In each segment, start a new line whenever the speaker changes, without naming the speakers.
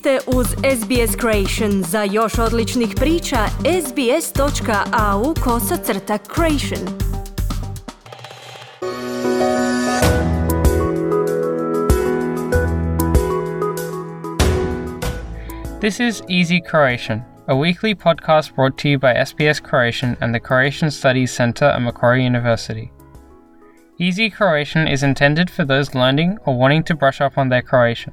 ste uz SBS Creation. Za još odličnih priča, sbs.au kosacrta creation.
This is Easy Croatian, a weekly podcast brought to you by SBS Croatian and the Croatian Studies Centre at Macquarie University. Easy Croatian is intended for those learning or wanting to brush up on their Croatian.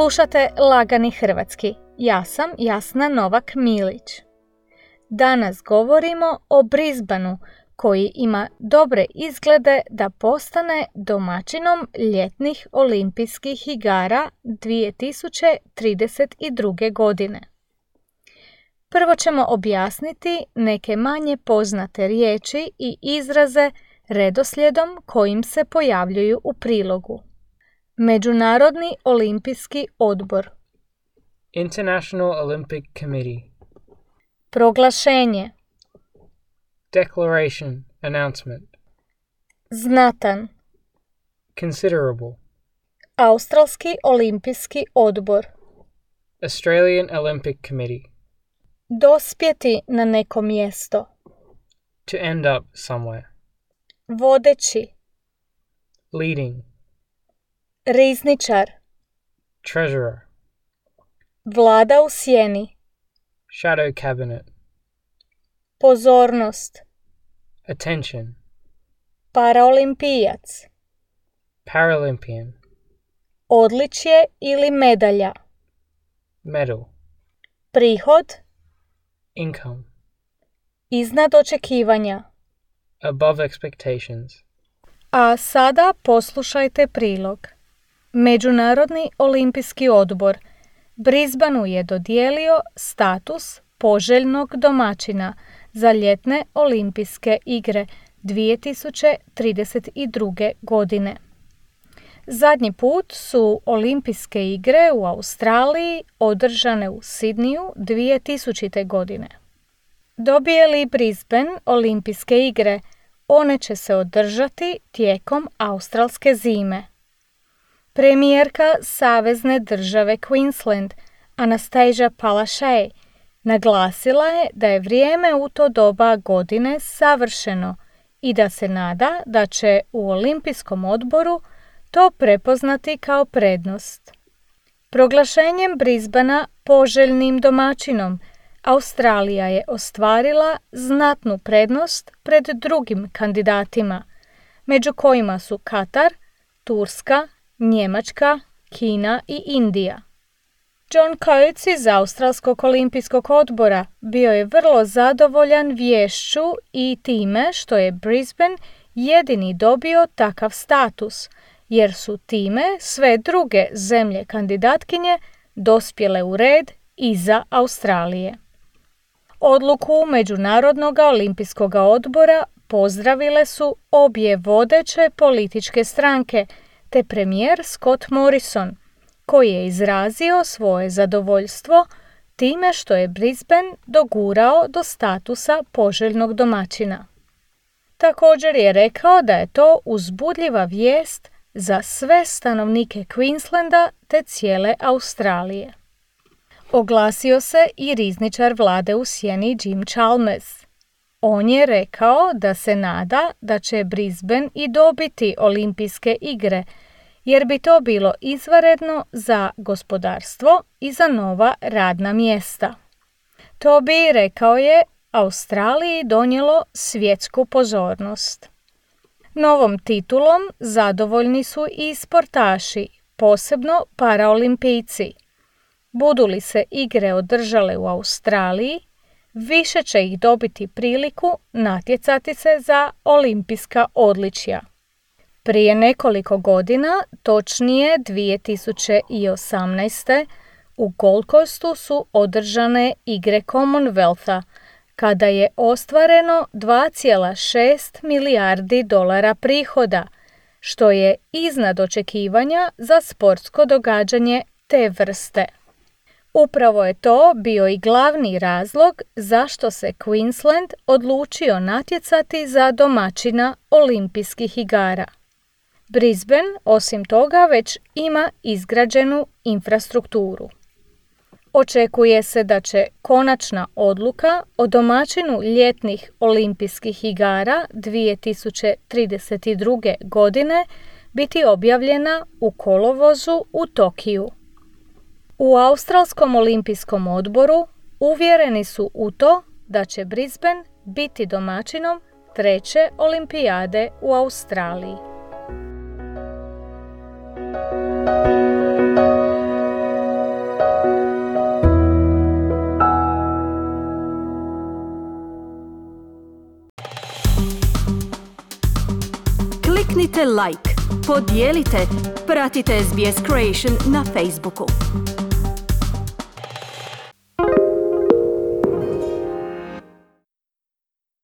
Slušate Lagani Hrvatski. Ja sam Jasna Novak Milić. Danas govorimo o Brisbaneu koji ima dobre izglede da postane domaćinom ljetnih olimpijskih igara 2032. godine. Prvo ćemo objasniti neke manje poznate riječi i izraze redoslijedom kojim se pojavljuju u prilogu. Međunarodni olimpijski odbor.
International Olympic Committee.
Proglašenje.
Declaration, announcement.
Znatan.
Considerable.
Australski olimpijski odbor.
Australian Olympic Committee.
Dospjeti na neko mjesto.
To end up somewhere.
Vodeći.
Leading.
Rizničar.
Treasurer.
Vlada u sjeni.
Shadow Cabinet.
Pozornost.
Attention.
Paraolimpijac.
Paralympian.
Odličje ili medalja.
Medal.
Prihod.
Income.
Iznad očekivanja.
Above expectations.
A sada poslušajte prilog. Međunarodni olimpijski odbor Brisbaneu je dodijelio status poželjnog domaćina za ljetne olimpijske igre 2032. godine. Zadnji put su olimpijske igre u Australiji održane u Sidniju 2000. godine. Dobije li Brisbane olimpijske igre, one će se održati tijekom australske zime. Premijerka Savezne države Queensland Anastasia Palaszczuk naglasila je da je vrijeme u to doba godine savršeno i da se nada da će u Olimpijskom odboru to prepoznati kao prednost. Proglašenjem Brisbana poželjnim domaćinom Australija je ostvarila znatnu prednost pred drugim kandidatima, među kojima su Katar, Turska, Njemačka, Kina i Indija. John Coates iz Australskog olimpijskog odbora bio je vrlo zadovoljan vješću i time što je Brisbane jedini dobio takav status, jer su time sve druge zemlje kandidatkinje dospjele u red iza Australije. Odluku Međunarodnog olimpijskog odbora pozdravile su obje vodeće političke stranke te premijer Scott Morrison, koji je izrazio svoje zadovoljstvo time što je Brisbane dogurao do statusa poželjnog domaćina. Također je rekao da je to uzbudljiva vijest za sve stanovnike Queenslanda te cijele Australije. Oglasio se i rizničar vlade u sjeni Jim Chalmers. On je rekao da se nada da će Brisbane i dobiti olimpijske igre, jer bi to bilo izvaredno za gospodarstvo i za nova radna mjesta. To bi, rekao je, Australiji donijelo svjetsku pozornost. Novom titulom zadovoljni su i sportaši, posebno paraolimpijci. Budu li se igre održale u Australiji, više će ih dobiti priliku natjecati se za olimpijska odličja. Prije nekoliko godina, točnije 2018. u Gold Coastu su održane igre Commonwealtha, kada je ostvareno 2,6 milijardi dolara prihoda, što je iznad očekivanja za sportsko događanje te vrste. Upravo je to bio i glavni razlog zašto se Queensland odlučio natjecati za domaćina olimpijskih igara. Brisbane, osim toga, već ima izgrađenu infrastrukturu. Očekuje se da će konačna odluka o domaćinu ljetnih olimpijskih igara 2032. godine biti objavljena u kolovozu u Tokiju. U Australskom olimpijskom odboru uvjereni su u to da će Brisbane biti domaćinom treće olimpijade u Australiji.
Kliknite like, podijelite, pratite SBS Creation na Facebooku.